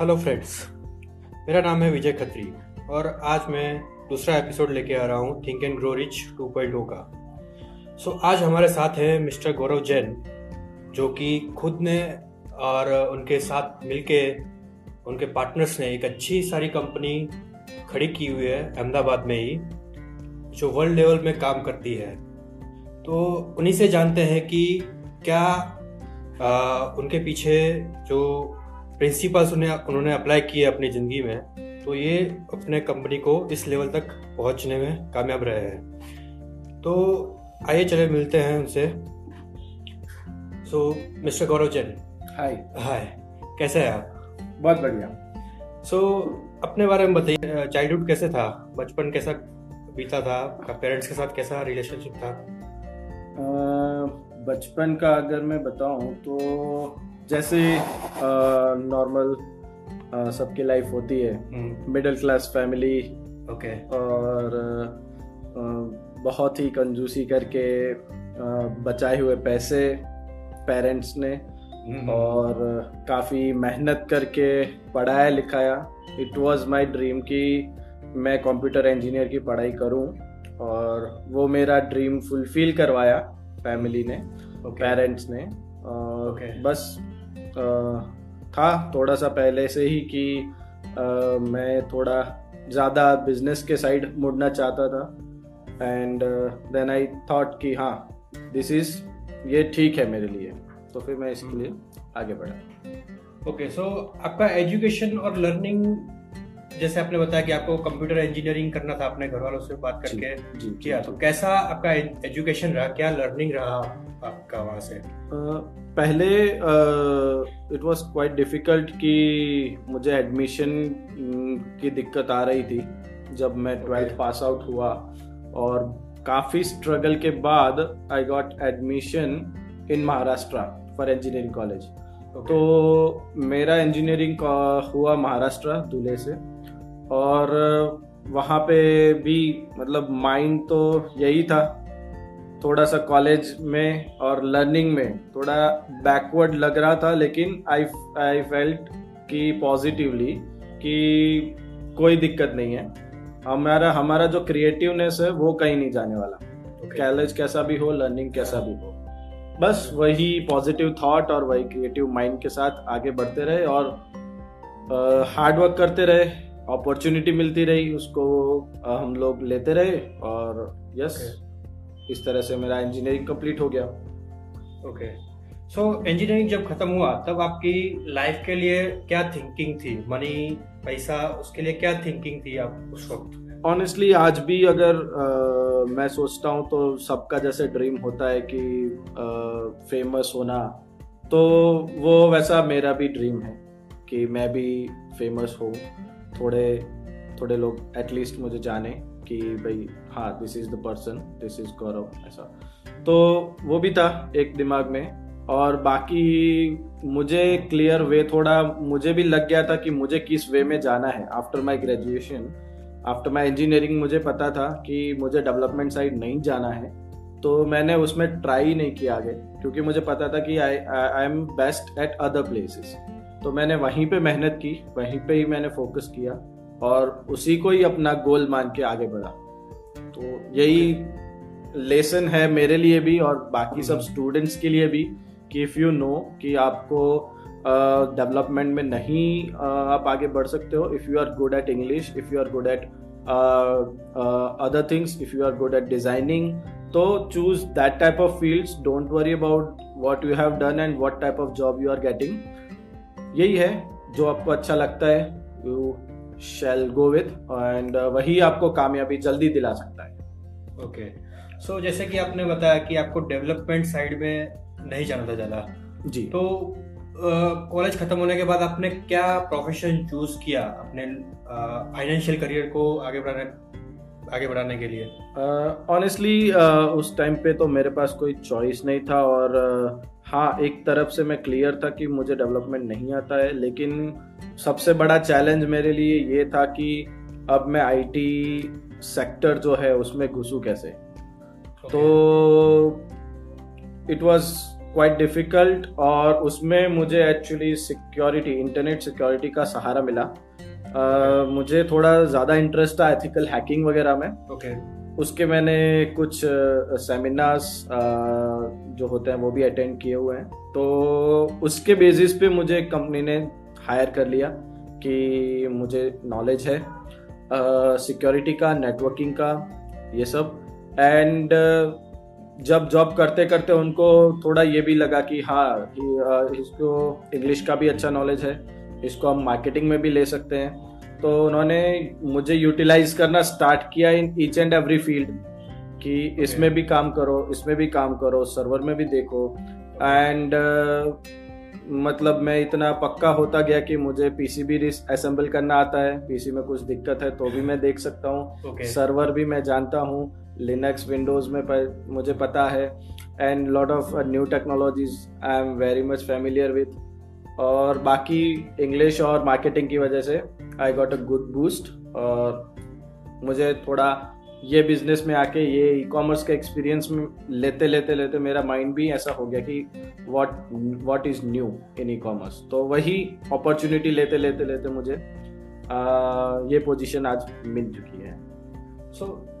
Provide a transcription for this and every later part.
Hello friends मेरा नाम है विजय खत्री और आज मैं दूसरा एपिसोड लेके आ रहा हूँ थिंक एंड ग्रो रिच 2.0 का। सो so, आज हमारे साथ है मिस्टर गौरव जैन जो कि खुद ने और उनके साथ मिलके उनके पार्टनर्स ने एक अच्छी सारी कंपनी खड़ी की हुई है अहमदाबाद में ही जो वर्ल्ड लेवल में काम करती है। तो उन्हीं से जानते हैं कि क्या आ, उनके पीछे जो प्रिंसिपल्स उन्हें उन्होंने अप्लाई किए अपनी ज़िंदगी में तो ये अपने कंपनी को इस लेवल तक पहुँचने में कामयाब रहे हैं। तो आइए चले मिलते हैं उनसे। सो मिस्टर गौरव जैन हाय हाय कैसे हैं आप? बहुत बढ़िया। सो so, अपने बारे में बताइए चाइल्डहुड कैसे था? बचपन कैसा बीता था? आपका पेरेंट्स के साथ कैसा रिलेशनशिप था? बचपन का अगर मैं बताऊँ तो जैसे नॉर्मल सबकी लाइफ होती है मिडिल क्लास फैमिली ओके और आ, बहुत ही कंजूसी करके बचाए हुए पैसे पेरेंट्स ने हम्म। और काफ़ी मेहनत करके पढ़ाया लिखाया इट वाज माय ड्रीम कि मैं कंप्यूटर इंजीनियर की पढ़ाई करूँ और वो मेरा ड्रीम फुलफिल करवाया फैमिली ने पेरेंट्स okay. ने और okay. बस था थोड़ा सा पहले से ही कि मैं थोड़ा ज़्यादा बिज़नेस के साइड मुड़ना चाहता था। एंड देन आई थॉट कि हाँ दिस इज़ ये ठीक है मेरे लिए। तो फिर मैं इसके लिए आगे बढ़ा। ओके सो आपका एजुकेशन और लर्निंग जैसे आपने बताया कि आपको कंप्यूटर इंजीनियरिंग करना था अपने घर वालों से बात करके। जी, जी, किया तो कैसा आपका एजुकेशन रहा? क्या लर्निंग रहा आपका वहाँ से? पहले इट वाज क्वाइट डिफ़िकल्ट कि मुझे एडमिशन की दिक्कत आ रही थी जब मैं ट्वेल्थ पास आउट हुआ और काफ़ी स्ट्रगल के बाद I got admission in Maharashtra for engineering college तो मेरा इंजीनियरिंग हुआ महाराष्ट्र दूल्हे से। और वहाँ पे भी मतलब माइंड तो यही था। थोड़ा सा कॉलेज में और लर्निंग में थोड़ा बैकवर्ड लग रहा था लेकिन आई आई फेल्ट कि पॉजिटिवली कि कोई दिक्कत नहीं है। हमारा हमारा जो क्रिएटिवनेस है वो कहीं नहीं जाने वाला। College okay. कैसा भी हो लर्निंग कैसा भी हो। बस वही पॉजिटिव थॉट और वही क्रिएटिव माइंड के साथ आगे बढ़ते रहे और हार्डवर्क करते रहे। अपॉर्चुनिटी मिलती रही उसको हम लोग लेते रहे और यस okay. इस तरह से मेरा इंजीनियरिंग कंप्लीट हो गया। ओके सो इंजीनियरिंग जब खत्म हुआ तब आपकी लाइफ के लिए क्या थिंकिंग थी? मनी पैसा उसके लिए क्या थिंकिंग थी आप उस वक्त? ऑनेस्टली आज भी अगर आ, मैं सोचता हूँ तो सबका जैसे ड्रीम होता है कि आ, फ़ेमस होना तो वो वैसा मेरा भी ड्रीम है कि मैं भी फ़ेमस हूँ। थोड़े थोड़े लोग एटलीस्ट मुझे जाने कि भाई हाँ this is the person this is Gaurav ऐसा। तो वो भी था एक दिमाग में और बाकी मुझे क्लियर वे थोड़ा, मुझे भी लग गया था कि मुझे किस वे में जाना है। After my graduation after my engineering मुझे पता था कि मुझे डेवलपमेंट साइड नहीं जाना है। तो मैंने उसमें ट्राई नहीं किया आगे, क्योंकि मुझे पता था कि I I am best at other places तो मैंने वहीं पे मेहनत की वहीं पे ही मैंने फोकस किया और उसी को ही अपना गोल मान के आगे बढ़ा। तो यही लेसन है मेरे लिए भी और बाकी सब स्टूडेंट्स हम्म। के लिए भी कि इफ़ यू नो कि आपको डेवलपमेंट uh, में नहीं uh, आप आगे बढ़ सकते हो। If you are good at English if you are good at other things if you are good at designing तो choose that type of fields don't worry about what you have done and what type of job you are getting यही है जो आपको अच्छा लगता है you shall go with and वही आपको कामयाबी जल्दी दिला सकता है। Okay okay. सो so, जैसे कि आपने बताया कि आपको डेवलपमेंट साइड में नहीं जाना था ज़्यादा। जी। तो कॉलेज uh, खत्म होने के बाद आपने क्या प्रोफेशन चूज़ किया अपने फाइनेंशियल uh, करियर को आगे बढ़ाने आगे बढ़ाने के लिए? ऑनेस्टली uh, uh, उस टाइम पे तो मेरे पास कोई चॉइस नहीं था और uh, हाँ एक तरफ़ से मैं क्लियर था कि मुझे डेवलपमेंट नहीं आता है लेकिन सबसे बड़ा चैलेंज मेरे लिए ये था कि अब मैं आईटी सेक्टर जो है उसमें घुसूँ कैसे okay. तो इट वाज क्वाइट डिफ़िकल्ट और उसमें मुझे एक्चुअली सिक्योरिटी इंटरनेट सिक्योरिटी का सहारा मिला okay. uh, मुझे थोड़ा ज़्यादा इंटरेस्ट था एथिकल हैकिंग वगैरह में ओके उसके मैंने कुछ सेमिनार्स जो होते हैं वो भी अटेंड किए हुए हैं। तो उसके बेसिस पे मुझे कंपनी ने हायर कर लिया कि मुझे नॉलेज है सिक्योरिटी का नेटवर्किंग का, ये सब। एंड जब जॉब करते करते उनको थोड़ा ये भी लगा कि हाँ इसको इंग्लिश का भी अच्छा नॉलेज है, इसको हम मार्केटिंग में भी ले सकते हैं। तो उन्होंने मुझे यूटिलाइज करना स्टार्ट किया in each and every field कि इसमें भी काम करो इसमें भी काम करो सर्वर में भी देखो। एंड uh, मतलब मैं इतना पक्का होता गया कि मुझे पीसी भी असेंबल करना आता है। पीसी में कुछ दिक्कत है तो भी मैं देख सकता हूँ। Okay. सर्वर भी मैं जानता हूँ। लिनक्स विंडोज़ में पर, मुझे पता है। And lot of new technologies I am very much familiar with और बाकी इंग्लिश और मार्केटिंग की वजह से I got a good boost और मुझे थोड़ा ये बिज़नेस में आके ये ई कॉमर्स का एक्सपीरियंस लेते लेते लेते मेरा माइंड भी ऐसा हो गया कि what what is new in e commerce तो वही अपॉर्चुनिटी लेते लेते लेते मुझे आ, ये पोजीशन आज मिल चुकी है। सो so,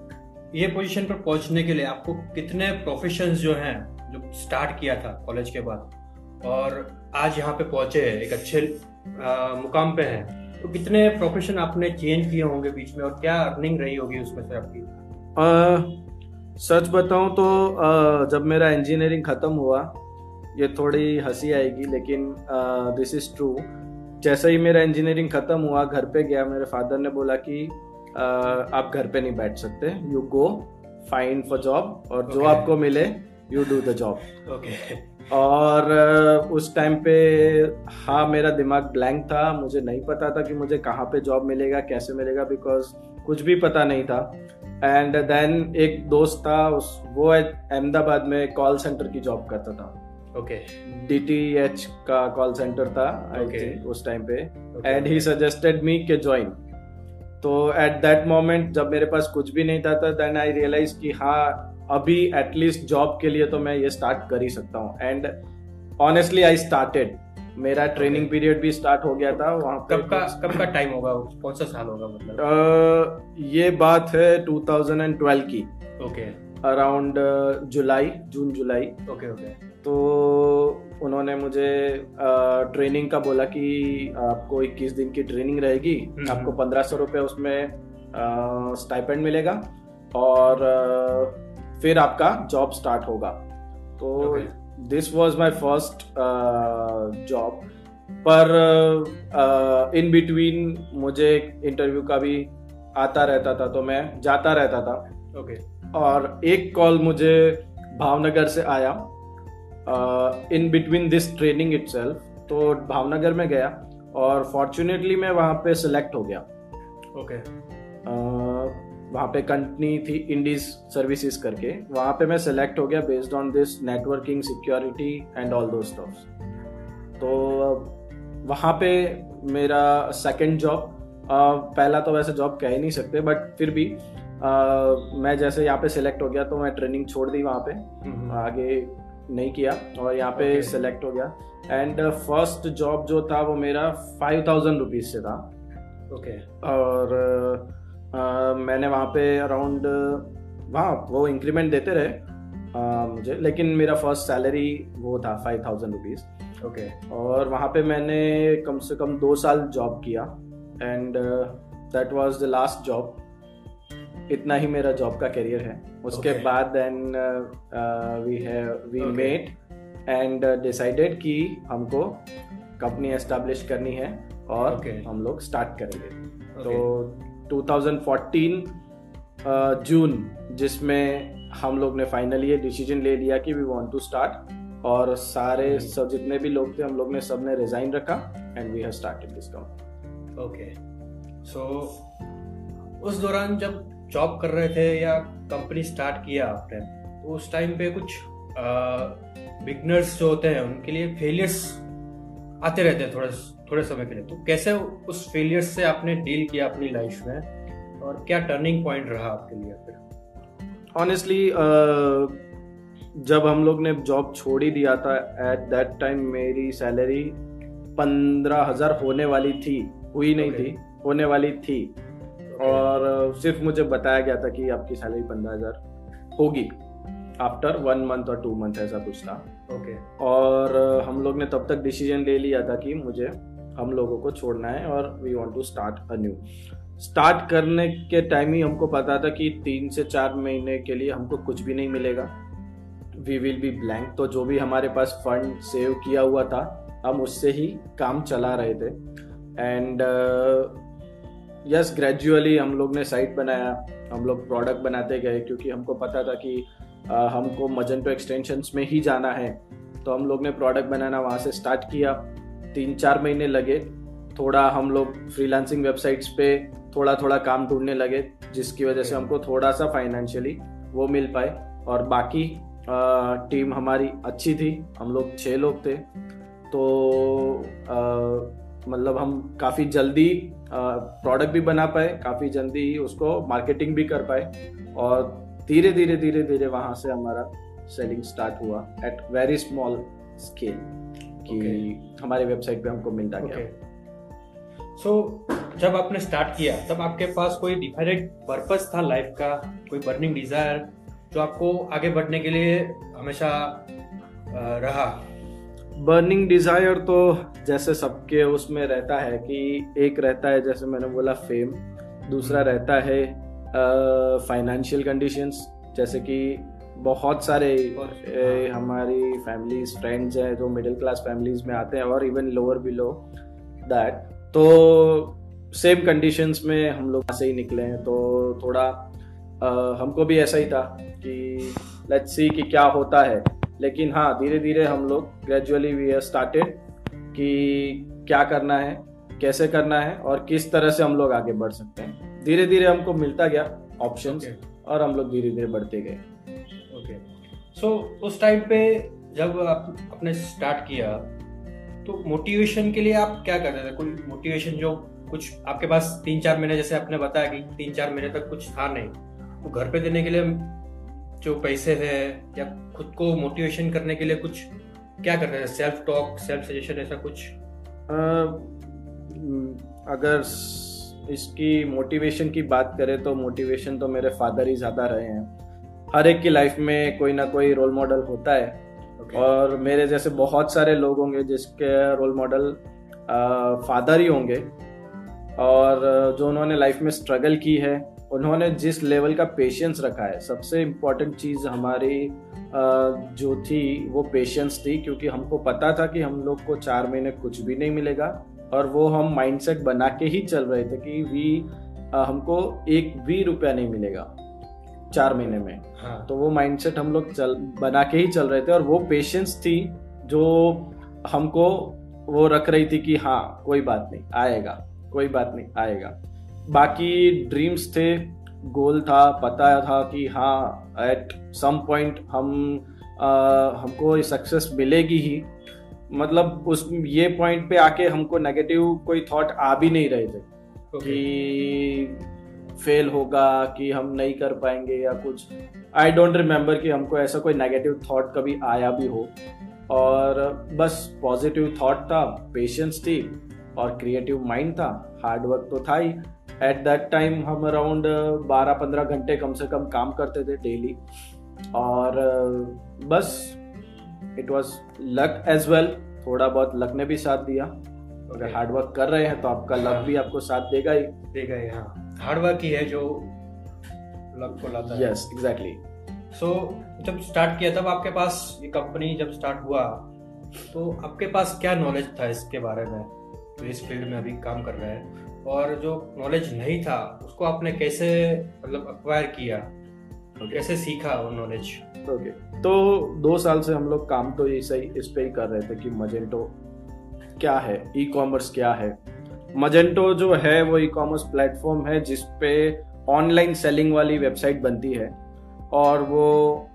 ये पोजीशन पर पहुँचने के लिए आपको कितने प्रोफेशंस जो हैं जो स्टार्ट किया था कॉलेज के बाद और आज यहाँ पे पहुँचे हैं एक अच्छे आ, मुकाम पे हैं। तो कितने प्रोफेशन आपने चेंज किए होंगे बीच में और क्या अर्निंग रही होगी उसमें से आपकी? आ, सच बताऊँ तो आ, जब मेरा इंजीनियरिंग खत्म हुआ ये थोड़ी हँसी आएगी लेकिन दिस इज़ ट्रू जैसे ही मेरा इंजीनियरिंग खत्म हुआ घर पे गया मेरे फादर ने बोला कि आ, आप घर पे नहीं बैठ सकते you go find for job और okay. जो आपको मिले you do the job okay और उस टाइम पे हाँ मेरा दिमाग ब्लैंक था। मुझे नहीं पता था कि मुझे कहाँ पे जॉब मिलेगा कैसे मिलेगा बिकॉज़ कुछ भी पता नहीं था। एंड देन एक दोस्त था उस वो अहमदाबाद में कॉल सेंटर की जॉब करता था। ओके डी टी एच का कॉल सेंटर था आई okay. थिंक उस टाइम पे। एंड ही सजेस्टेड मी के ज्वाइन तो एट दैट मोमेंट जब मेरे पास कुछ भी नहीं था देन आई रियलाइज़ कि हाँ अभी एटलीस्ट जॉब के लिए तो मैं ये स्टार्ट कर ही सकता हूँ। एंड ऑनेस्टली आई स्टार्टेड मेरा ट्रेनिंग पीरियड भी स्टार्ट हो गया था वहाँ कब का कब का टाइम होगा? कौन सा साल होगा मतलब? ये बात है 2012 की। Okay around July June July. Okay okay तो उन्होंने मुझे ट्रेनिंग का बोला कि आपको 21 दिन की ट्रेनिंग रहेगी। हम्म, आपको हम्म। पंद्रह सौ रुपये उसमें स्टाइपेंड मिलेगा। और फिर आपका जॉब स्टार्ट होगा। तो this was my first job पर इन uh, बिटवीन मुझे इंटरव्यू का भी आता रहता था तो मैं जाता रहता था। Okay okay. और एक कॉल मुझे भावनगर से आया। In between this training it तो भावनगर में गया और फॉर्चुनेटली मैं वहाँ पे सिलेक्ट हो गया। Okay okay. uh, वहाँ पे कंपनी थी इंडीज सर्विसेज़ करके वहाँ पे मैं सेलेक्ट हो गया based on this networking security and all those stuffs तो वहाँ पे मेरा सेकंड जॉब पहला तो वैसे जॉब कह ही नहीं सकते बट फिर भी uh, मैं जैसे यहाँ पे सिलेक्ट हो गया तो मैं ट्रेनिंग छोड़ दी वहाँ पे हम्म। आगे नहीं किया और यहाँ पे okay. हो गया एंड फ़र्स्ट जॉब जो था वो मेरा फाइव थाउज़ेंड रुपीज़ से था ओके okay. और मैंने वहाँ पे अराउंड वहाँ वो इंक्रीमेंट देते रहे। uh, मुझे लेकिन मेरा फ़र्स्ट सैलरी वो था फाइव थाउज़ेंड रुपीज़ ओके और वहाँ पे मैंने कम से कम दो साल जॉब किया। And that was the last job इतना ही मेरा जॉब का करियर है। उसके okay. बाद then we have we made and decided कि हमको कंपनी एस्टेब्लिश करनी है और okay. हम लोग स्टार्ट करेंगे। Okay. तो 2014 जून जिसमें हम लोग ने फाइनली ये डिसीज़न ले लिया कि वी वांट टू स्टार्ट और सारे. सब जितने भी लोग थे हम लोग ने सबने रिजाइन रखा and we have started this company okay so उस दौरान जब जॉब कर रहे थे या कंपनी स्टार्ट किया आपने तो उस टाइम पे कुछ बिगनर्स जो होते हैं उनके लिए फेलियर्स आते रहते हैं थोड़े थोड़े समय के लिए। तो कैसे उस फेलियर से आपने डील किया अपनी लाइफ में? और क्या टर्निंग पॉइंट रहा आपके लिए फिर? ऑनेस्टली जब हम लोग ने जॉब छोड़ ही दिया था एट दैट टाइम मेरी सैलरी पंद्रह हज़ार होने वाली थी। हुई नहीं Okay. थी होने वाली थी। Okay. और सिर्फ़ मुझे बताया गया था कि आपकी सैलरी पंद्रह हज़ार होगी। आफ्टर वन मंथ और टू मंथ ऐसा कुछ था। Okay okay. और हम लोग ने तब तक डिसीज़न ले लिया था कि मुझे हम लोगों को छोड़ना है और we want to start a new start करने के टाइम ही हमको पता था कि तीन से चार महीने के लिए हमको कुछ भी नहीं मिलेगा। वी विल बी ब्लैंक तो जो भी हमारे पास फंड सेव किया हुआ था हम उससे ही काम चला रहे थे। एंड यस ग्रेजुअली हम लोग ने साइट बनाया। हम लोग प्रोडक्ट बनाते गए क्योंकि हमको पता था कि uh, हमको मजंटो एक्सटेंशंस में ही जाना है। तो हम लोग ने प्रोडक्ट बनाना वहाँ से स्टार्ट किया। तीन चार महीने लगे। थोड़ा हम लोग फ्रीलांसिंग वेबसाइट्स पे थोड़ा थोड़ा काम ढूँढने लगे जिसकी वजह से हमको थोड़ा सा फाइनेंशियली वो मिल पाए। और बाकी टीम हमारी अच्छी थी। हम लोग छः लोग थे। तो मतलब हम काफ़ी जल्दी प्रोडक्ट भी बना पाए काफ़ी जल्दी उसको मार्केटिंग भी कर पाए। और धीरे धीरे धीरे धीरे वहाँ से हमारा सेलिंग स्टार्ट हुआ एट वेरी स्मॉल स्केल कि Okay. हमारे वेबसाइट पे हमको मिलता ओके गया। सो so, जब आपने स्टार्ट किया तब आपके पास कोई डिफाइनेड पर्पस था लाइफ का कोई बर्निंग डिज़ायर जो आपको आगे बढ़ने के लिए हमेशा रहा? बर्निंग डिज़ायर तो जैसे सबके उसमें रहता है कि एक रहता है जैसे मैंने बोला फेम दूसरा रहता है फाइनेंशियल कंडीशंस जैसे कि बहुत सारे ए, हमारी फैमिलीज़ फ्रेंड्स हैं जो मिडिल क्लास फैमिलीज़ में आते हैं और इवन लोअर बिलो दैट तो सेम कंडीशंस में हम लोग से ही निकले हैं। तो थोड़ा अ, हमको भी ऐसा ही था कि लेट्स सी कि क्या होता है। लेकिन हाँ धीरे धीरे हम लोग ग्रेजुअली वी आर स्टार्टेड कि क्या करना है कैसे करना है और किस तरह से हम लोग आगे बढ़ सकते हैं। धीरे धीरे हमको मिलता गया ऑप्शंस ओके और हम लोग धीरे धीरे बढ़ते गए। सो उस टाइम पे जब आप आपने स्टार्ट किया तो मोटिवेशन के लिए आप क्या करते थे? कोई मोटिवेशन जो कुछ आपके पास तीन चार महीने जैसे आपने बताया कि तीन चार महीने तक कुछ था नहीं तो घर पे देने के लिए जो पैसे थे या खुद को मोटिवेशन करने के लिए कुछ क्या करते थे? सेल्फ टॉक सेल्फ सजेशन ऐसा कुछ? म, अगर इसकी मोटिवेशन की बात करें तो मोटिवेशन तो मेरे फादर ही ज़्यादा रहे हैं। हर एक की लाइफ में कोई ना कोई रोल मॉडल होता है। ओके और मेरे जैसे बहुत सारे लोग होंगे जिसके रोल मॉडल फादर ही होंगे। और जो उन्होंने लाइफ में स्ट्रगल की है उन्होंने जिस लेवल का पेशेंस रखा है सबसे इम्पोर्टेंट चीज़ हमारी जो थी वो पेशेंस थी क्योंकि हमको पता था कि हम लोग को चार महीने कुछ भी नहीं मिलेगा। और वो हम माइंडसेट बना के ही चल रहे थे कि वी हमको एक भी रुपया नहीं मिलेगा। चार महीने में। हाँ। तो वो माइंडसेट हम लोग चल बना के ही चल रहे थे और वो पेशेंस थी जो हमको वो रख रही थी कि हाँ कोई बात नहीं आएगा कोई बात नहीं आएगा। बाकी ड्रीम्स थे गोल था पता था कि हाँ एट सम पॉइंट हम आ, हमको सक्सेस मिलेगी ही। मतलब उस ये पॉइंट पे आके हमको नेगेटिव कोई थॉट आ भी नहीं रहे थे ओके कि फेल होगा कि हम नहीं कर पाएँगे या कुछ। आई डोंट रिमेम्बर कि हमको ऐसा कोई नेगेटिव थॉट कभी आया भी हो। और बस पॉजिटिव थॉट था पेशेंस थी और क्रिएटिव माइंड था। हार्डवर्क तो था ही। एट दैट टाइम हम अराउंड बारह पंद्रह घंटे कम से कम काम करते थे डेली और बस it was luck as well थोड़ा बहुत लक ने भी साथ दिया। अगर हार्ड वर्क कर रहे हैं तो आपका लक भी आपको साथ देगा ही। देगा ही हाँ। हार्ड वर्क ही है जो लक को लाता है। यस एग्जैक्टली सो जब स्टार्ट किया तब आपके पास ये कंपनी जब स्टार्ट हुआ तो आपके पास क्या नॉलेज था इसके बारे में जो इस फ़ील्ड में अभी काम कर रहे हैं? और जो नॉलेज नहीं था उसको आपने कैसे मतलब अक्वायर किया? Okay. कैसे सीखा वो नॉलेज ओके तो दो साल से हम लोग काम तो ही इस पे ही कर रहे थे कि मजेंटो क्या है ई कॉमर्स क्या है? मजेंटो जो है वो ई कॉमर्स प्लेटफॉर्म है जिस पे ऑनलाइन सेलिंग वाली वेबसाइट बनती है। और वो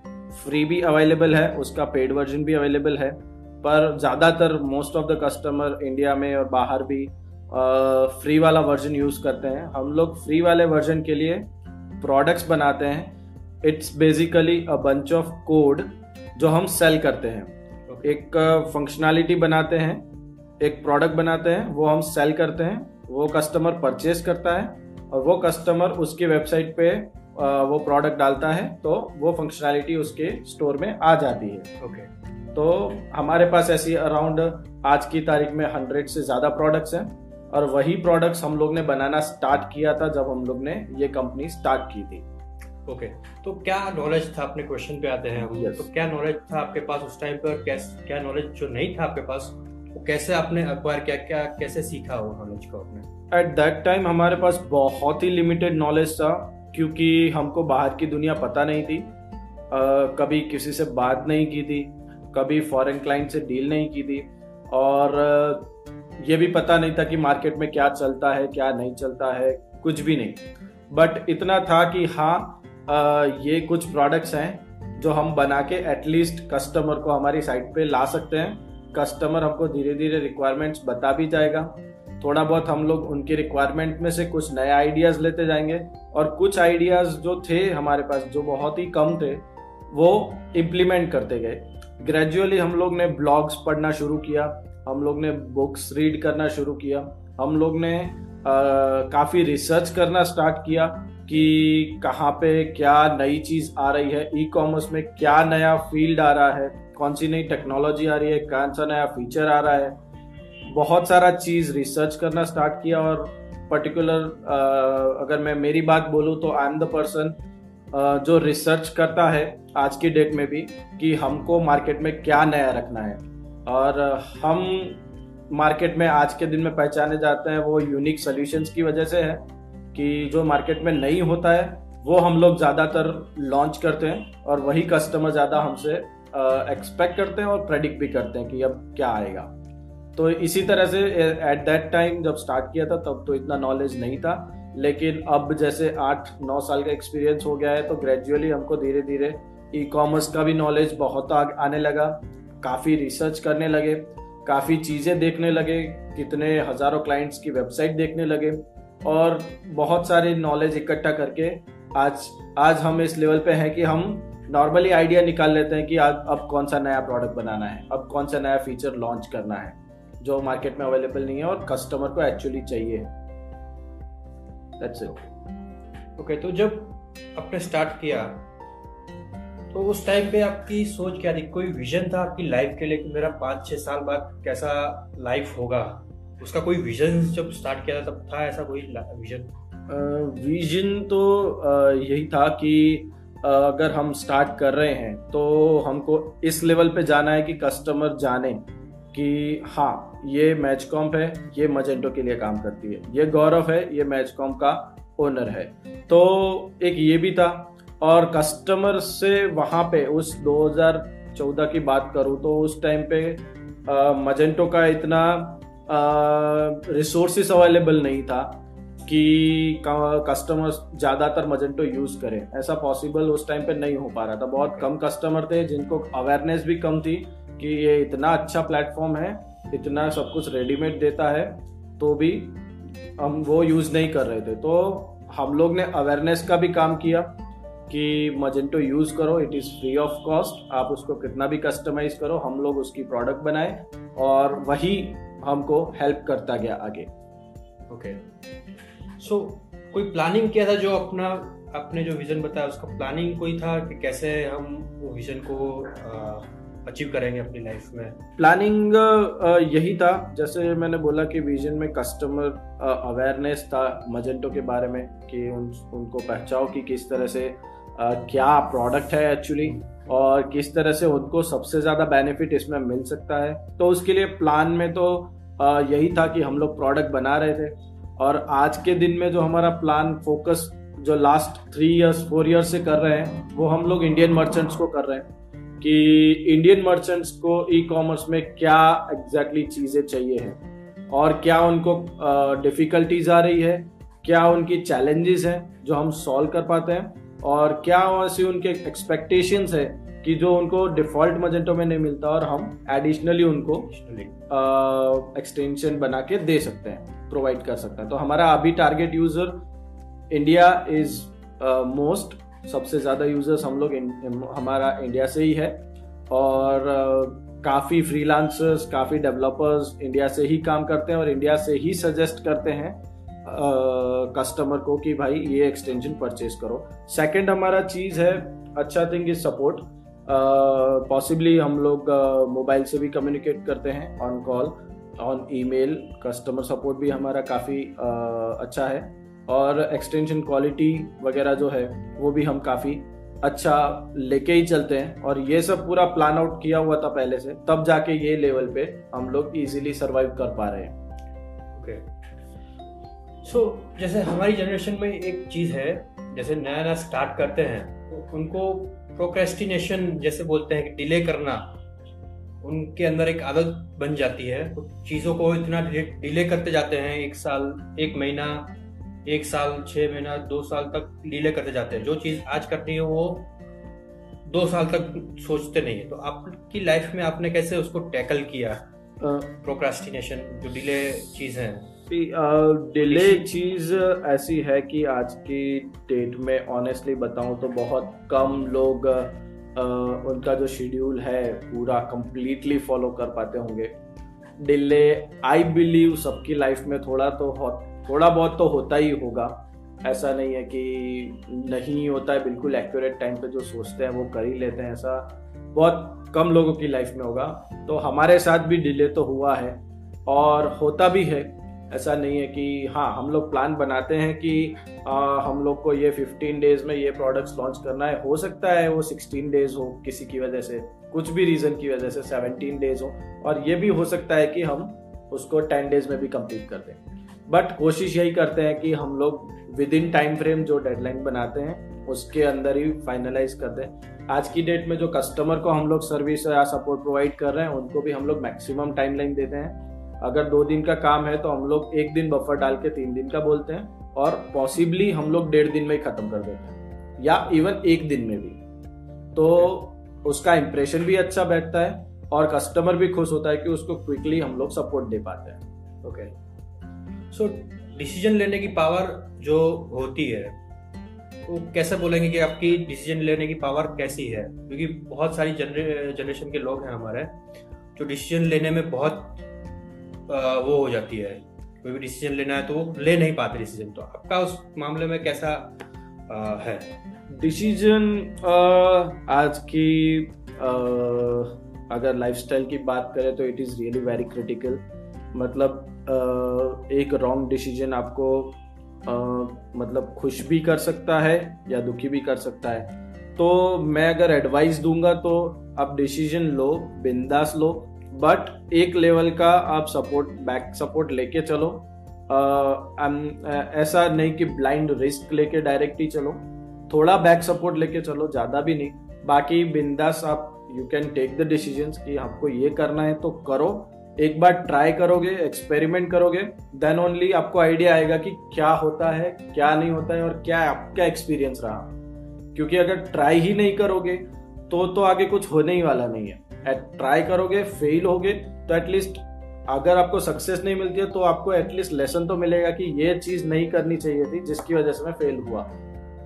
फ्री भी अवेलेबल है उसका पेड वर्जन भी अवेलेबल है। पर ज़्यादातर most of the customer India में और बाहर भी फ्री वाला वर्जन यूज़ करते हैं। हम लोग फ्री वाले वर्जन के लिए प्रोडक्ट्स बनाते हैं। It's basically a bunch of code जो हम सेल करते हैं। एक फंक्शनैलिटी बनाते हैं। एक प्रोडक्ट बनाते हैं वो हम सेल करते हैं वो कस्टमर परचेज करता है और वो कस्टमर उसकी वेबसाइट पे वो प्रोडक्ट डालता है तो वो फंक्शनैलिटी उसके स्टोर में आ जाती है। ओके तो हमारे पास ऐसी अराउंड आज की तारीख में हंड्रेड से ज़्यादा प्रोडक्ट्स हैं और वही प्रोडक्ट्स हम लोग ने बनाना स्टार्ट किया था जब हम लोग ने ये कंपनी स्टार्ट की थी। Okay okay. तो क्या नॉलेज था? अपने क्वेश्चन पे आते हैं हम। Yes. तो क्या नॉलेज था आपके पास उस टाइम पर क्या नॉलेज जो नहीं था आपके पास? कैसे आपने अखबार क्या क्या कैसे सीखा वो नॉलेज को आपने? एट दैट टाइम हमारे पास बहुत ही लिमिटेड नॉलेज था क्योंकि हमको बाहर की दुनिया पता नहीं थी। uh, कभी किसी से बात नहीं की थी कभी फॉरेन क्लाइंट से डील नहीं की थी। और ये भी पता नहीं था कि मार्केट में क्या चलता है क्या नहीं चलता है कुछ भी नहीं। बट इतना था कि हाँ ये कुछ प्रोडक्ट्स हैं जो हम बना के एटलीस्ट कस्टमर को हमारी साइट पे ला सकते हैं। कस्टमर हमको धीरे धीरे रिक्वायरमेंट्स बता भी जाएगा। थोड़ा बहुत हम लोग उनकी रिक्वायरमेंट में से कुछ नए आइडियाज़ लेते जाएँगे और कुछ आइडियाज़ जो थे हमारे पास, जो बहुत ही कम थे, वो इम्प्लीमेंट करते गए। ग्रेजुअली हम लोग ने ब्लॉग्स पढ़ना शुरू किया, हम लोग ने बुक्स रीड करना शुरू किया, हम लोग ने काफ़ी रिसर्च करना स्टार्ट किया कि कहाँ पे क्या नई चीज़ आ रही है ई कॉमर्स में क्या नया फ़ील्ड आ रहा है। कौन सी नई टेक्नोलॉजी आ रही है, कौन सा नया फीचर आ रहा है। बहुत सारा चीज़ रिसर्च करना स्टार्ट किया और पर्टिकुलर अगर मैं मेरी बात बोलूँ तो आई एम द पर्सन जो रिसर्च करता है आज की डेट में भी कि हमको मार्केट में क्या नया रखना है। और हम मार्केट में आज के दिन में पहचाने जाते हैं, वो यूनिक सोल्यूशंस की वजह से है कि जो मार्केट में नहीं होता है, वो हम लोग ज़्यादातर लॉन्च करते हैं और वही कस्टमर ज़्यादा हमसे एक्सपेक्ट करते हैं और प्रेडिक्ट भी करते हैं कि अब क्या आएगा। तो इसी तरह से एट दैट टाइम जब स्टार्ट किया था, तब तो इतना नॉलेज नहीं था। लेकिन अब जैसे आठ, नौ साल का एक्सपीरियंस हो गया है तो ग्रेजुअली हमको धीरे धीरे ई कॉमर्स का भी नॉलेज बहुत आने लगा। काफ़ी रिसर्च करने लगे, काफ़ी चीज़ें देखने लगे, कितने हज़ारों क्लाइंट्स की वेबसाइट देखने लगे, और बहुत सारे नॉलेज इकट्ठा करके आज आज हम इस लेवल पे हैं कि हम नॉर्मली आइडिया निकाल लेते हैं कि आज अब कौन सा नया प्रोडक्ट बनाना है अब कौन सा नया फीचर लॉन्च करना है जो मार्केट में अवेलेबल नहीं है और कस्टमर को एक्चुअली चाहिए। दैट्स इट ओके तो जब आपने स्टार्ट किया तो उस टाइम पे आपकी सोच क्या थी? कोई विजन था आपकी लाइफ के लिए कि मेरा पाँच छः साल बाद कैसा लाइफ होगा? उसका कोई विजन जब स्टार्ट किया था तब था ऐसा कोई विजन विजन तो यही था कि अगर हम स्टार्ट कर रहे हैं तो हमको इस लेवल पे जाना है कि कस्टमर जाने कि हाँ ये मैच कॉम्प है, ये मजेंटो के लिए काम करती है। ये गौरव है, ये मैच कॉम्प का ओनर है। तो एक ये भी था, और कस्टमर से वहाँ पे उस 2014 की बात करूँ तो उस टाइम पे मजेंटो का इतना रिसोर्सिस अवेलेबल नहीं था। कि कस्टमर्स ज़्यादातर मजेंटो यूज़ करें। ऐसा पॉसिबल उस टाइम पे नहीं हो पा रहा था। बहुत कम कस्टमर थे जिनको अवेयरनेस भी कम थी कि ये इतना अच्छा प्लेटफॉर्म है, इतना सब कुछ रेडीमेड देता है तो भी हम वो यूज़ नहीं कर रहे थे। तो हम लोग ने अवेयरनेस का भी काम किया कि मजेंटो यूज़ करो it is free of cost आप उसको कितना भी कस्टमाइज करो, हम लोग उसकी प्रोडक्ट बनाए और वही हमको हेल्प करता गया आगे। ओके सो कोई प्लानिंग किया था जो अपना, आपने जो विजन बताया, उसका प्लानिंग कोई था कि कैसे हम वो विजन को अचीव करेंगे अपनी लाइफ में? प्लानिंग यही था। जैसे मैंने बोला कि विजन में कस्टमर अवेयरनेस था मजेंटो के बारे में, कि उन, उनको पहचाओ कि किस तरह से क्या प्रोडक्ट है एक्चुअली और किस तरह से उनको सबसे ज़्यादा बेनिफिट इसमें मिल सकता है। तो उसके लिए प्लान में तो यही था कि हम लोग प्रोडक्ट बना रहे थे। और आज के दिन में जो हमारा प्लान फोकस जो last three years four years से कर रहे हैं, वो हम लोग इंडियन मर्चेंट्स को कर रहे हैं कि इंडियन मर्चेंट्स को ई कॉमर्स में क्या एग्जैक्टली exactly चीज़ें चाहिए हैं और क्या उनको डिफ़िकल्टीज आ रही है, क्या उनकी चैलेंजेस हैं जो हम सॉल्व कर पाते हैं और क्या ऐसी उनके एक्सपेक्टेशंस है कि जो उनको डिफ़ॉल्ट मजेंटो में नहीं मिलता और हम एडिशनली उनको एक्सटेंशन बना के दे सकते हैं प्रोवाइड कर सकते हैं। तो हमारा अभी target user India is most सबसे ज़्यादा यूज़र्स हम लोग हमारा इंडिया से ही है। और uh, काफ़ी फ्रीलांसर्स काफ़ी डेवलपर्स इंडिया से ही काम करते हैं और इंडिया से ही सजेस्ट करते हैं कस्टमर को कि भाई ये एक्सटेंशन परचेज करो। सेकंड हमारा चीज़ है अच्छा थिंग इज़ सपोर्ट पॉसिबली हम लोग मोबाइल से भी कम्युनिकेट करते हैं on call on email customer support भी हमारा काफ़ी अच्छा है। और एक्सटेंशन क्वालिटी वगैरह जो है, वो भी हम काफ़ी अच्छा लेके ही चलते हैं। और ये सब पूरा प्लान आउट किया हुआ था पहले से, तब जाके ये लेवल पे हम लोग इजीली सरवाइव कर पा रहे हैं। ओके सो जैसे हमारी जनरेशन में एक चीज़ है, जैसे नया नया स्टार्ट करते हैं तो उनको प्रोक्रेस्टिनेशन जैसे बोलते हैं कि डिले करना उनके अंदर एक आदत बन जाती है। तो चीज़ों को इतना डिले करते जाते हैं एक साल एक महीना एक साल छह महीना दो साल तक डिले करते जाते हैं। जो चीज़ आज करनी है वो दो साल तक सोचते नहीं है। तो आपकी लाइफ में आपने कैसे उसको टैकल किया? प्रोक्रास्टिनेशन जो डिले चीज़ है। डिले चीज़ ऐसी है कि आज की डेट में ऑनेस्टली बताऊँ तो बहुत कम लोग uh, उनका जो शेड्यूल है पूरा कंप्लीटली फॉलो कर पाते होंगे। डिले आई बिलीव सबकी लाइफ में थोड़ा तो हो थोड़ा बहुत तो होता ही होगा। ऐसा नहीं है कि नहीं होता है बिल्कुल एक्यूरेट टाइम पे जो सोचते हैं वो कर ही लेते हैं ऐसा बहुत कम लोगों की लाइफ में होगा। तो हमारे साथ भी डिले तो हुआ है और होता भी है। ऐसा नहीं है कि हाँ हम लोग प्लान बनाते हैं कि आ, हम लोग को ये 15 डेज़ में ये प्रोडक्ट्स लॉन्च करना है। हो सकता है वो 16 डेज़ हो किसी की वजह से कुछ भी रीजन की वजह से 17 डेज़ हो और ये भी हो सकता है कि हम उसको 10 डेज़ में भी कंप्लीट कर दें। बट कोशिश यही करते हैं कि हम लोग विद इन टाइम फ्रेम जो डेडलाइन बनाते हैं उसके अंदर ही फाइनलाइज कर दें। आज की डेट में जो कस्टमर को हम लोग सर्विस या सपोर्ट प्रोवाइड कर रहे हैं उनको भी हम लोग मैक्सिमम टाइमलाइन देते हैं। अगर दो दिन का काम है तो हम लोग एक दिन बफर डाल के तीन दिन का बोलते हैं और पॉसिबली हम लोग डेढ़ दिन में ही खत्म कर देते हैं, या इवन एक दिन में भी। तो उसका इम्प्रेशन भी अच्छा बैठता है और कस्टमर भी खुश होता है कि उसको क्विकली हम लोग सपोर्ट दे पाते हैं। ओके सो डिसीज़न लेने की पावर जो होती है, वो कैसे बोलेंगे कि आपकी डिसीज़न लेने की पावर कैसी है? क्योंकि बहुत सारी जनरे जनरेशन के लोग हैं हमारे, जो डिसीज़न लेने में बहुत वो हो जाती है। कोई भी डिसीज़न लेना है तो वो ले नहीं पाते डिसीज़न तो आपका उस मामले में कैसा है? डिसीज़न आज की अगर लाइफस्टाइल की बात करें तो it is really very critical मतलब एक रॉन्ग डिसीज़न आपको मतलब खुश भी कर सकता है या दुखी भी कर सकता है। तो मैं अगर एडवाइस दूँगा तो आप डिसीज़न लो, बिंदास लो। बट एक लेवल का आप सपोर्ट बैक सपोर्ट लेके चलो। ऐसा नहीं कि ब्लाइंड रिस्क लेके डायरेक्ट ही चलो। थोड़ा बैक सपोर्ट लेके चलो, ज़्यादा भी नहीं। बाकी बिंदास आप you can take the decision कि आपको ये करना है तो करो। एक बार ट्राई करोगे एक्सपेरिमेंट करोगे देन ओनली आपको आइडिया आएगा कि क्या होता है, क्या नहीं होता है और क्या आपका एक्सपीरियंस रहा। क्योंकि अगर ट्राई ही नहीं करोगे तो तो आगे कुछ होने ही वाला नहीं है। ट्राई करोगे फेल होगे तो एटलीस्ट अगर आपको सक्सेस नहीं मिलती है तो आपको एटलीस्ट लेसन तो मिलेगा कि ये चीज़ नहीं करनी चाहिए थी, जिसकी वजह से मैं फेल हुआ।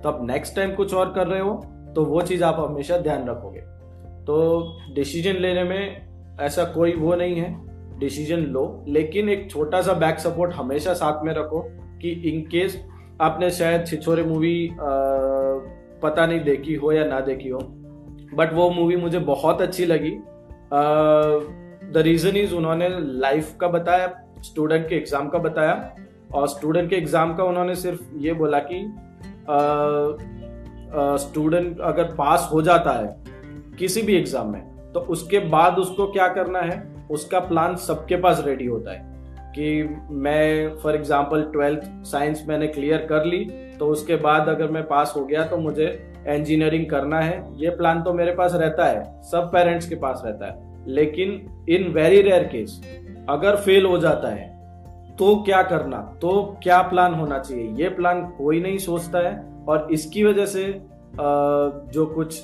तो अब नेक्स्ट टाइम कुछ और कर रहे हो तो वो चीज़ आप हमेशा ध्यान रखोगे। तो डिसीज़न लेने में ऐसा कोई वो नहीं है डिसीज़न लो। लेकिन एक छोटा सा बैक सपोर्ट हमेशा साथ में रखो कि इन केस आपने शायद छिछोरे मूवी पता नहीं देखी हो या ना देखी हो बट वो मूवी मुझे बहुत अच्छी लगी। द रीजन इज़ उन्होंने लाइफ का बताया स्टूडेंट के एग्ज़ाम का बताया। और स्टूडेंट के एग्ज़ाम का उन्होंने सिर्फ़ ये बोला कि स्टूडेंट अगर पास हो जाता है किसी भी एग्ज़ाम में तो उसके बाद उसको क्या करना है? उसका प्लान सबके पास रेडी होता है। कि मैं फॉर एग्ज़ाम्पल ट्वेल्थ साइंस मैंने क्लियर कर ली तो उसके बाद अगर मैं पास हो गया तो मुझे इंजीनियरिंग करना है, ये प्लान तो मेरे पास रहता है, सब पेरेंट्स के पास रहता है। लेकिन इन वेरी रेयर केस अगर फेल हो जाता है तो क्या करना तो क्या प्लान होना चाहिए? ये प्लान कोई नहीं सोचता है और इसकी वजह से जो कुछ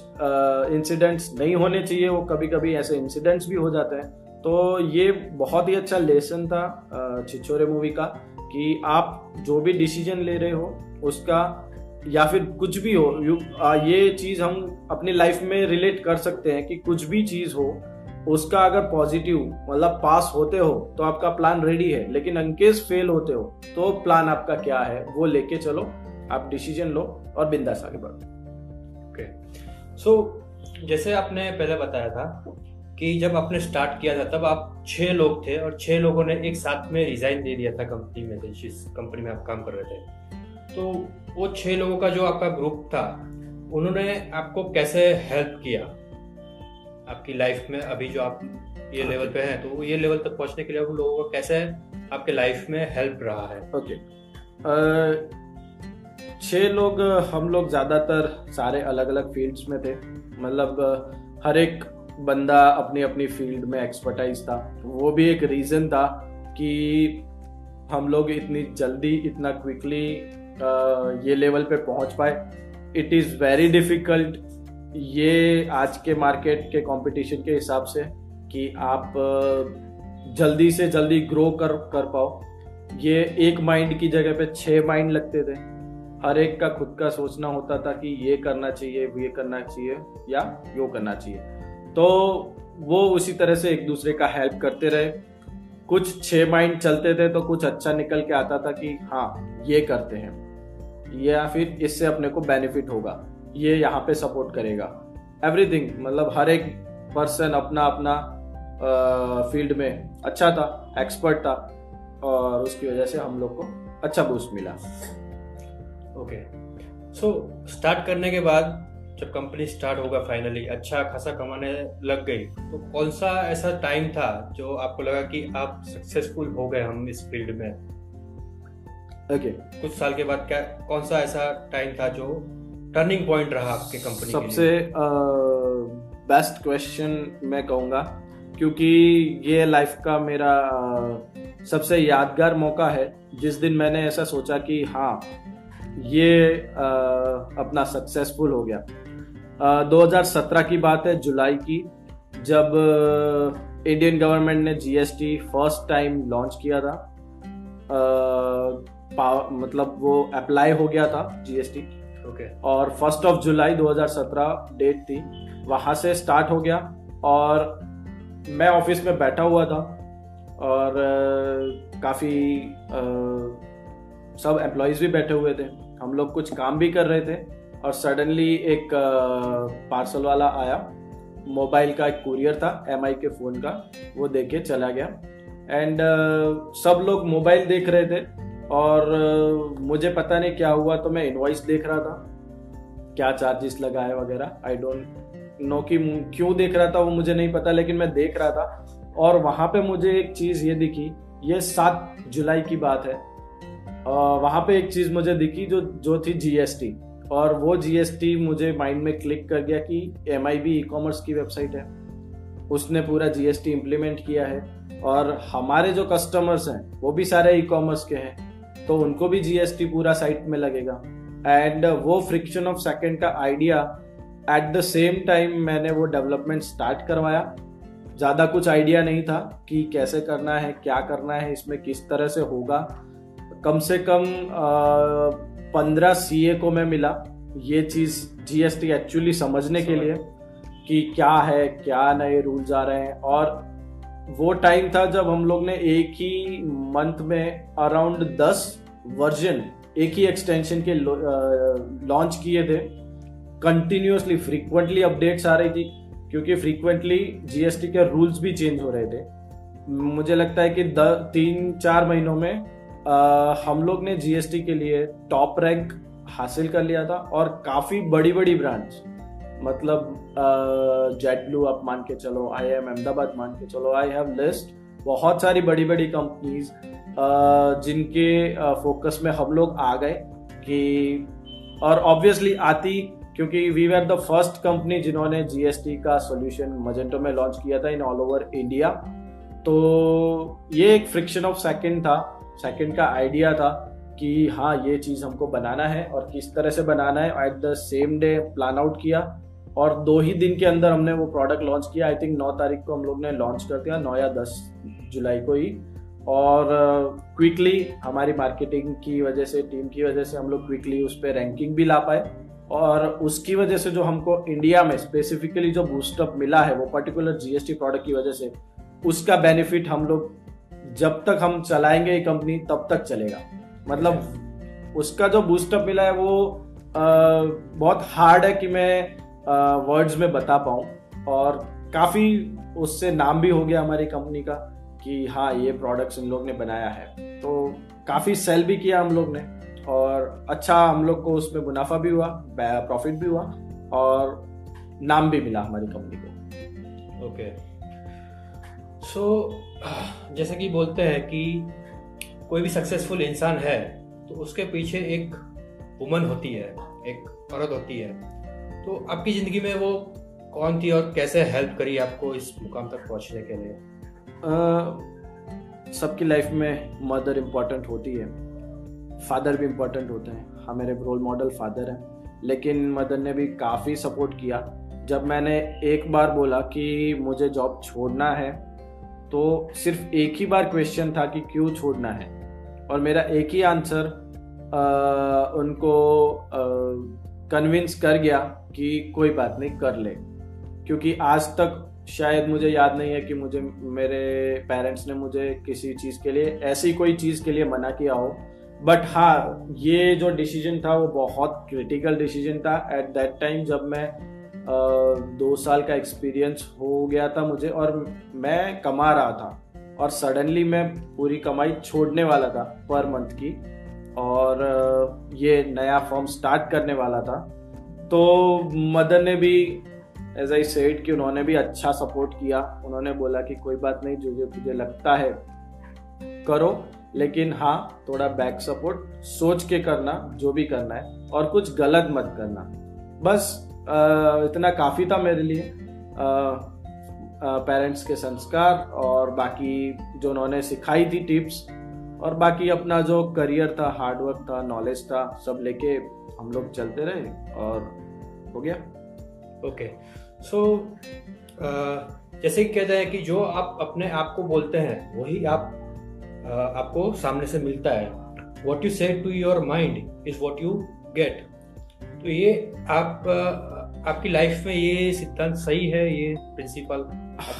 इंसिडेंट्स नहीं होने चाहिए, वो कभी कभी ऐसे इंसिडेंट्स भी हो जाते हैं। तो ये बहुत ही अच्छा लेसन था छिछोरे मूवी का, कि आप जो भी डिसीज़न ले रहे हो, उसका या फिर कुछ भी हो यू, चीज़ हम अपनी लाइफ में रिलेट कर सकते हैं कि कुछ भी चीज़ हो उसका अगर पॉजिटिव मतलब पास होते हो तो आपका प्लान रेडी है। लेकिन अनकेस फेल होते हो तो प्लान आपका क्या है वो लेके चलो आप डिसीज़न लो और बिंदास आगे बढ़ो। ओके सो जैसे आपने पहले बताया था कि जब आपने स्टार्ट किया था तब आप छह लोग थे और छह लोगों ने एक साथ में रिजाइन दे दिया था कंपनी में जिस कंपनी में आप काम कर रहे थे। तो वो छह लोगों का जो आपका ग्रुप था, उन्होंने आपको कैसे हेल्प किया? आपकी लाइफ में अभी जो आप ये लेवल पे हैं तो ये लेवल तक पहुँचने के लिए उन लोगों को कैसे आपके लाइफ में हेल्प रहा है? ओके छह लोग, हम लोग ज़्यादातर सारे अलग अलग फील्ड्स में थे। मतलब हर एक बंदा अपनी अपनी फ़ील्ड में एक्सपर्टाइज था। वो भी एक रीजन था कि हम लोग इतनी जल्दी, इतना क्विकली ये लेवल पे पहुँच पाए। इट इज़ वेरी डिफ़िकल्ट ये आज के मार्केट के कंपटीशन के हिसाब से कि आप जल्दी से जल्दी ग्रो कर कर पाओ। ये एक माइंड की जगह पे छह माइंड लगते थे। हर एक का खुद का सोचना होता था कि ये करना चाहिए, ये करना चाहिए या यो करना चाहिए। तो वो उसी तरह से एक दूसरे का हेल्प करते रहे। कुछ छह माइंड चलते थे तो कुछ अच्छा निकल के आता था कि हाँ ये करते हैं। या फिर इससे अपने को बेनिफिट होगा। ये यहाँ पे सपोर्ट करेगा। एवरीथिंग मतलब हर एक पर्सन अपना अपना फ़ील्ड में अच्छा था एक्सपर्ट था, और उसकी वजह से हम लोग को अच्छा बूस्ट मिला। ओके सो स्टार्ट करने के बाद जब कंपनी स्टार्ट होगा फाइनली अच्छा खासा कमाने लग गई तो कौन सा ऐसा टाइम था जो आपको लगा कि आप सक्सेसफुल हो गए हम इस फ़ील्ड में? ओके कुछ साल के बाद क्या कौन सा ऐसा टाइम था जो टर्निंग पॉइंट रहा आपके कंपनी सबसे बेस्ट क्वेश्चन मैं कहूँगा क्योंकि ये लाइफ का मेरा सबसे यादगार मौका है जिस दिन मैंने ऐसा सोचा कि हाँ ये uh, अपना सक्सेसफुल हो गया। uh, 2017 की बात है जुलाई की जब इंडियन गवर्नमेंट ने जीएसटी फ़र्स्ट टाइम लॉन्च किया था। मतलब वो अप्लाई हो गया था जीएसटी ओके okay. और फ़र्स्ट ऑफ़ जुलाई 2017 डेट थी। वहाँ से स्टार्ट हो गया और मैं ऑफ़िस में बैठा हुआ था और काफ़ी सब एम्प्लॉयज़ भी बैठे हुए थे। हम लोग कुछ काम भी कर रहे थे और सडनली एक पार्सल वाला आया। मोबाइल का एक कुरियर था एमआई के फ़ोन का वो दे के चला गया। एंड सब लोग मोबाइल देख रहे थे। और मुझे पता नहीं क्या हुआ तो मैं इनवॉइस देख रहा था। क्या चार्जेस लगा है वगैरह आई डोंट नो कि क्यों देख रहा था वो मुझे नहीं पता, लेकिन मैं देख रहा था। और वहाँ पे मुझे एक चीज़ ये दिखी, ये सात जुलाई की बात है। वहाँ पे एक चीज़ मुझे दिखी जो जो थी जीएसटी और वो जीएसटी मुझे माइंड में क्लिक कर गया कि M I B e commerce की वेबसाइट है। उसने पूरा जीएसटी इंप्लीमेंट किया है। और हमारे जो कस्टमर्स हैं, वो भी सारे ई कॉमर्स के हैं। तो उनको भी जीएसटी पूरा साइट में लगेगा। एंड वो फ्रिक्शन ऑफ़ सेकंड का idea at the same time मैंने वो डेवलपमेंट स्टार्ट करवाया। ज़्यादा कुछ आइडिया नहीं था कि कैसे करना है क्या करना है इसमें किस तरह से होगा। कम से कम पंद्रह सीए को मैं मिला ये चीज़ जीएसटी एक्चुअली समझने के लिए कि क्या है क्या नए रूल्स आ रहे हैं। और वो टाइम था जब हम लोग ने एक ही मंथ में अराउंड दस वर्जन एक ही एक्सटेंशन के लॉन्च किए थे। कंटिन्यूसली फ्रीक्वेंटली अपडेट्स आ रही थी क्योंकि फ्रीक्वेंटली जीएसटी के रूल्स भी चेंज हो रहे थे। मुझे लगता है कि द, तीन चार महीनों में आ, हम लोग ने जीएसटी के लिए टॉप रैंक हासिल कर लिया था और काफ़ी बड़ी बड़ी ब्रांच मतलब जेट ब्लू आप मान के चलो आई एम अहमदाबाद मान के चलो आई हैव लिस्ट बहुत सारी बड़ी बड़ी कंपनीज़ जिनके फोकस में हम लोग आ गए कि, और ऑब्वियसली आती क्योंकि we are the first company जिन्होंने जीएसटी का सॉल्यूशन मजेंटो में लॉन्च किया था इन ऑल ओवर इंडिया तो ये एक फ्रिक्शन ऑफ़ सेकंड था सेकंड का आइडिया था कि हाँ ये चीज़ हमको बनाना है और किस तरह से बनाना है. At the same day plan out किया और दो ही दिन के अंदर हमने वो प्रोडक्ट लॉन्च किया। आई थिंक नौ तारीख को हम लोग ने लॉन्च कर दिया नौ या दस जुलाई को ही। और क्विकली uh, हमारी मार्केटिंग की वजह से टीम की वजह से हम लोग क्विकली उस पर रैंकिंग भी ला पाए। और उसकी वजह से जो हमको इंडिया में स्पेसिफिकली जो बूस्टअप मिला है वो पर्टिकुलर जीएसटी प्रोडक्ट की वजह से उसका बेनिफिट हम लोग जब तक हम चलाएँगे ये कंपनी तब तक चलेगा। मतलब उसका जो बूस्टअप मिला है वो आ, बहुत हार्ड है कि मैं वर्ड्स में बता पाऊँ। और काफ़ी उससे नाम भी हो गया हमारी कंपनी का कि हाँ ये प्रोडक्ट्स इन लोग ने बनाया है। तो काफ़ी सेल भी किया हम लोग ने और अच्छा हम लोग को उसमें मुनाफा भी हुआ प्रॉफिट भी हुआ और नाम भी मिला हमारी कंपनी को। ओके सो जैसे कि बोलते हैं कि कोई भी सक्सेसफुल इंसान है तो उसके पीछे एक वुमन होती है, एक औरत होती है। तो आपकी ज़िंदगी में वो कौन थी और कैसे हेल्प करी आपको इस मुकाम तक पहुँचने के लिए? सबकी लाइफ में मदर इम्पोर्टेंट होती है। फादर भी इम्पोर्टेंट होते हैं। हाँ मेरे रोल मॉडल फादर हैं। लेकिन मदर ने भी काफ़ी सपोर्ट किया। जब मैंने एक बार बोला कि मुझे जॉब छोड़ना है तो सिर्फ़ एक ही बार क्वेश्चन था कि क्यों छोड़ना है? और मेरा एक ही आंसर उनको कन्विंस कर गया कि कोई बात नहीं कर ले। क्योंकि आज तक शायद मुझे याद नहीं है कि मुझे मेरे पेरेंट्स ने मुझे किसी चीज़ के लिए ऐसी कोई चीज़ के लिए मना किया हो। बट हाँ ये जो डिसीज़न था वो बहुत क्रिटिकल डिसीज़न था। एट दैट टाइम जब मैं आ, दो साल का एक्सपीरियंस हो गया था मुझे और मैं कमा रहा था। और सडनली मैं पूरी कमाई छोड़ने वाला था पर मंथ की। और ये नया फॉर्म स्टार्ट करने वाला था। तो मदर ने भी एज आई सेड कि उन्होंने भी अच्छा सपोर्ट किया। उन्होंने बोला कि कोई बात नहीं, जो तुझे लगता है, करो। लेकिन हाँ थोड़ा बैक सपोर्ट सोच के करना, जो भी करना है, और कुछ गलत मत करना। बस इतना काफ़ी था मेरे लिए। पेरेंट्स के संस्कार और बाकी जो उन्होंने सिखाई थी टिप्स और बाकी अपना जो करियर था हार्डवर्क था नॉलेज था सब लेके हम लोग चलते रहे और हो गया। ओके सो जैसे कहते हैं कि जो आप अपने आप को बोलते हैं वही आप आपको सामने से मिलता है। What you say to your mind is what you get तो ये आप आपकी लाइफ में ये सिद्धांत सही है ये प्रिंसिपल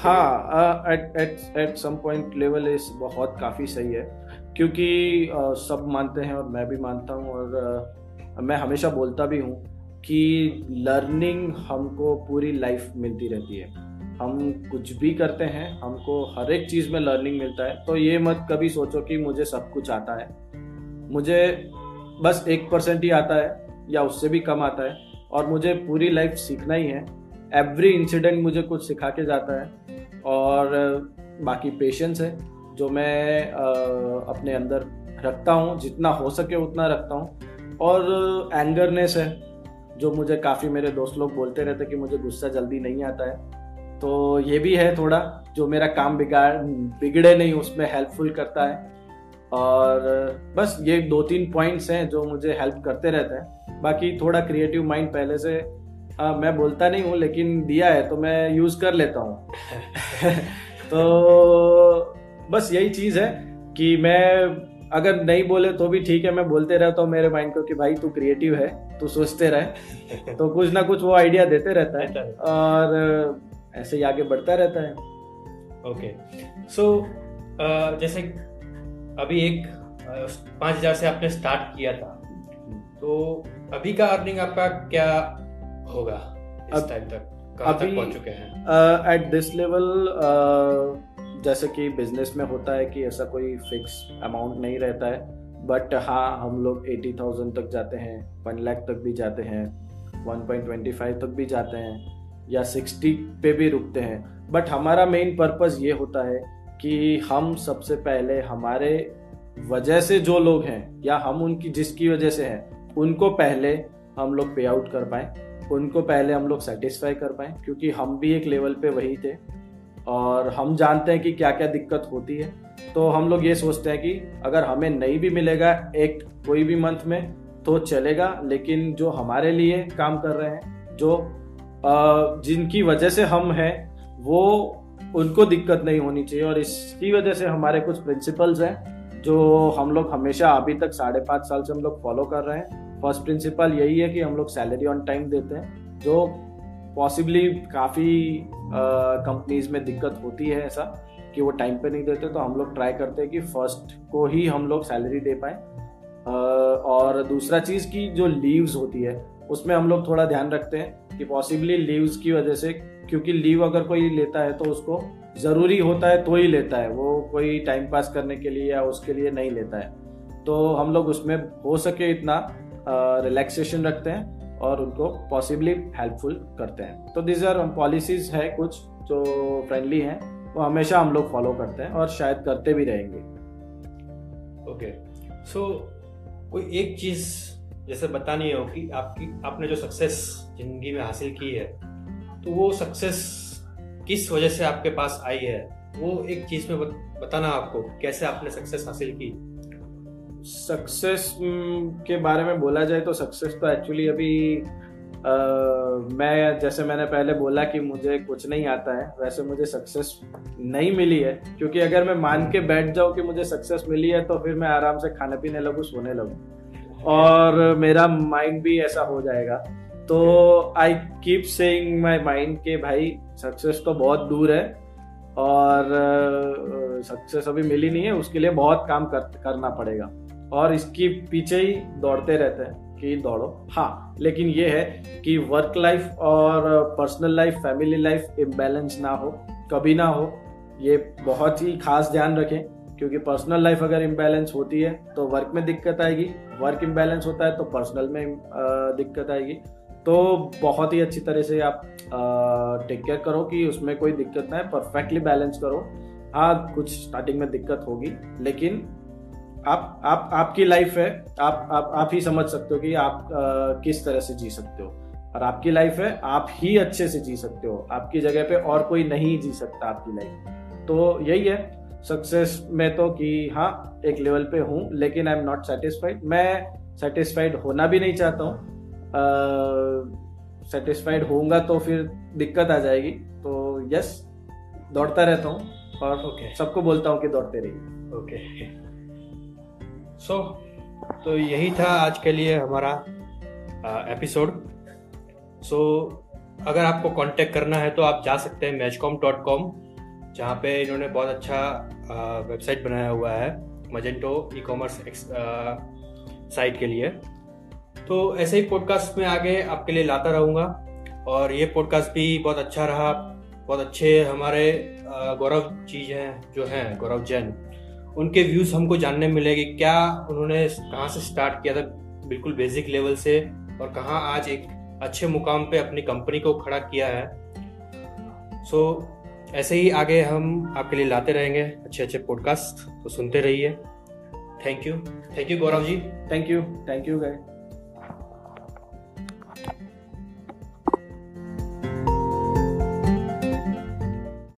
हाँ at at at some point level इस बहुत काफ़ी सही है। क्योंकि सब मानते हैं और मैं भी मानता हूँ और मैं हमेशा बोलता भी हूँ कि लर्निंग हमको पूरी लाइफ मिलती रहती है। हम कुछ भी करते हैं, हमको हर एक चीज़ में लर्निंग मिलता है तो ये मत कभी सोचो कि मुझे सब कुछ आता है। मुझे बस एक परसेंट ही आता है या उससे भी कम आता है और मुझे पूरी लाइफ सीखना ही है। एवरी इंसिडेंट मुझे कुछ सिखा के जाता है और, बाकी पेशेंस है। जो मैं अपने अंदर रखता हूँ जितना हो सके उतना रखता हूँ। और एंगरनेस है जो मुझे काफ़ी मेरे दोस्त लोग बोलते रहते कि मुझे गुस्सा जल्दी नहीं आता है। तो ये भी है थोड़ा जो मेरा काम बिगाड़ बिगड़े नहीं उसमें हेल्पफुल करता है। और बस ये दो तीन पॉइंट्स हैं जो मुझे हेल्प करते रहते हैं। बाकी थोड़ा क्रिएटिव माइंड पहले से आ, मैं बोलता नहीं हूँ लेकिन दिया है तो मैं यूज़ कर लेता हूँ। तो बस यही चीज़ है कि मैं अगर नहीं बोले तो भी ठीक है मैं बोलते रहता हूँ मेरे माइंड को कि भाई तू क्रिएटिव है तू सोचते रहे। तो कुछ ना कुछ वो आइडिया देते रहता है और ऐसे ही आगे बढ़ता रहता है। ओके सो जैसे अभी एक पाँच हज़ार से आपने स्टार्ट किया था। तो अभी का अर्निंग आपका क्या होगा इस टाइम तक? कहाँ तक पहुँच चुके हैं? एट दिस लेवल जैसे कि बिज़नेस में होता है कि ऐसा कोई फिक्स अमाउंट नहीं रहता है बट हाँ हम लोग एटी थाउज़ेंड तक जाते हैं वन लाख तक भी जाते हैं वन पॉइंट ट्वेंटी फाइव तक भी जाते हैं, या सिक्सटी पे भी रुकते हैं। बट हमारा मेन पर्पज़ ये होता है कि हम सबसे पहले हमारे वजह से जो लोग हैं, या हम उनकी जिसकी वजह से हैं, उनको पहले हम लोग पे आउट कर पाएँ, उनको पहले हम लोग सेटिस्फाई कर पाए, क्योंकि हम भी एक लेवल पे वही थे। और हम जानते हैं कि क्या क्या दिक्कत होती है। तो हम लोग ये सोचते हैं कि अगर हमें नहीं भी मिलेगा एक कोई भी मंथ में तो चलेगा, लेकिन जो हमारे लिए काम कर रहे हैं, जो जिनकी वजह से हम हैं, वो उनको दिक्कत नहीं होनी चाहिए और इसकी वजह से हमारे कुछ प्रिंसिपल्स हैं, जो हम लोग हमेशा अभी तक साढ़े पाँच साल से हम लोग फॉलो कर रहे हैं। फ़र्स्ट प्रिंसिपल यही है कि हम लोग सैलरी ऑन टाइम देते हैं, जो पॉसिबली काफ़ी कंपनीज़ में दिक्कत होती है ऐसा कि वो टाइम पे नहीं देते तो हम लोग ट्राई करते हैं कि फ़र्स्ट को ही हम लोग सैलरी दे पाए। और दूसरा चीज़ की जो लीव्स होती है, उसमें हम लोग थोड़ा ध्यान रखते हैं कि पॉसिबली लीव्स की वजह से, क्योंकि लीव अगर कोई लेता है तो उसको ज़रूरी होता है तो ही लेता है। वो कोई टाइम पास करने के लिए या उसके लिए नहीं लेता है। तो हम लोग उसमें हो सके इतना रिलैक्सेशन रखते हैं। और उनको पॉसिबली हेल्पफुल करते हैं। तो दिस आर पॉलिसीज़ है कुछ जो फ्रेंडली हैं, वो हमेशा हम लोग फॉलो करते हैं और शायद करते भी रहेंगे। ओके सो कोई एक चीज़ जैसे बतानी हो कि आपकी, आपने जो सक्सेस ज़िंदगी में हासिल की है तो वो सक्सेस किस वजह से आपके पास आई है? वो एक चीज़ में बताना आपको, कैसे आपने सक्सेस हासिल की? सक्सेस के बारे में बोला जाए तो सक्सेस तो एक्चुअली अभी Uh, मैं जैसे मैंने पहले बोला कि मुझे कुछ नहीं आता है वैसे मुझे सक्सेस नहीं मिली है क्योंकि अगर मैं मान के बैठ जाऊँ कि मुझे सक्सेस मिली है तो फिर मैं आराम से खाने पीने लगूँ सोने लगूँ। और मेरा माइंड भी ऐसा हो जाएगा। तो I keep saying my mind के भाई सक्सेस तो बहुत दूर है और सक्सेस अभी मिली नहीं है उसके लिए बहुत काम कर, करना पड़ेगा। और इसके पीछे ही दौड़ते रहते हैं कि दौड़ो। हाँ लेकिन ये है कि वर्क लाइफ और personal life family life imbalance ना हो, कभी ना हो, ये बहुत ही खास ध्यान रखें, क्योंकि पर्सनल लाइफ अगर इम्बैलेंस होती है तो वर्क में दिक्कत आएगी। वर्क इम्बैलेंस होता है तो पर्सनल में दिक्कत आएगी। तो बहुत ही अच्छी तरह से आप टेक केयर करो कि उसमें कोई दिक्कत ना है परफेक्टली बैलेंस करो। हाँ कुछ स्टार्टिंग में दिक्कत होगी, लेकिन आप आप आपकी लाइफ है आप आप आप ही समझ सकते हो कि आप आ, किस तरह से जी सकते हो। और आपकी लाइफ है आप ही अच्छे से जी सकते हो। आपकी जगह पे और कोई नहीं जी सकता आपकी लाइफ तो यही है सक्सेस में तो कि हाँ एक लेवल पे हूँ लेकिन आई एम नॉट सेटिस्फाइड मैं सेटिस्फाइड होना भी नहीं चाहता हूँ। सेटिस्फाइड होऊँगा तो फिर दिक्कत आ जाएगी। तो यस दौड़ता रहता हूँ और okay. सबको बोलता हूँ कि दौड़ते रहिए। Okay okay. सो so, तो यही था आज के लिए हमारा एपिसोड सो so, अगर आपको कांटेक्ट करना है तो आप जा सकते हैं मैचकॉम डॉट कॉम जहाँ पे इन्होंने बहुत अच्छा वेबसाइट बनाया हुआ है मजेंटो ई कॉमर्स साइट के लिए. तो ऐसे ही पॉडकास्ट में आगे आपके लिए लाता रहूँगा और ये पॉडकास्ट भी बहुत अच्छा रहा. बहुत अच्छे हमारे गौरव चीज़ हैं जो हैं गौरव जैन. उनके व्यूज़ हमको जानने मिलेगी क्या उन्होंने कहाँ से स्टार्ट किया था बिल्कुल बेसिक लेवल से और कहाँ आज एक अच्छे मुकाम पे अपनी कंपनी को खड़ा किया है। सो so, ऐसे ही आगे हम आपके लिए लाते रहेंगे अच्छे अच्छे पॉडकास्ट तो सुनते रहिए। Thank you thank you Gaurav ji. Thank you thank you guy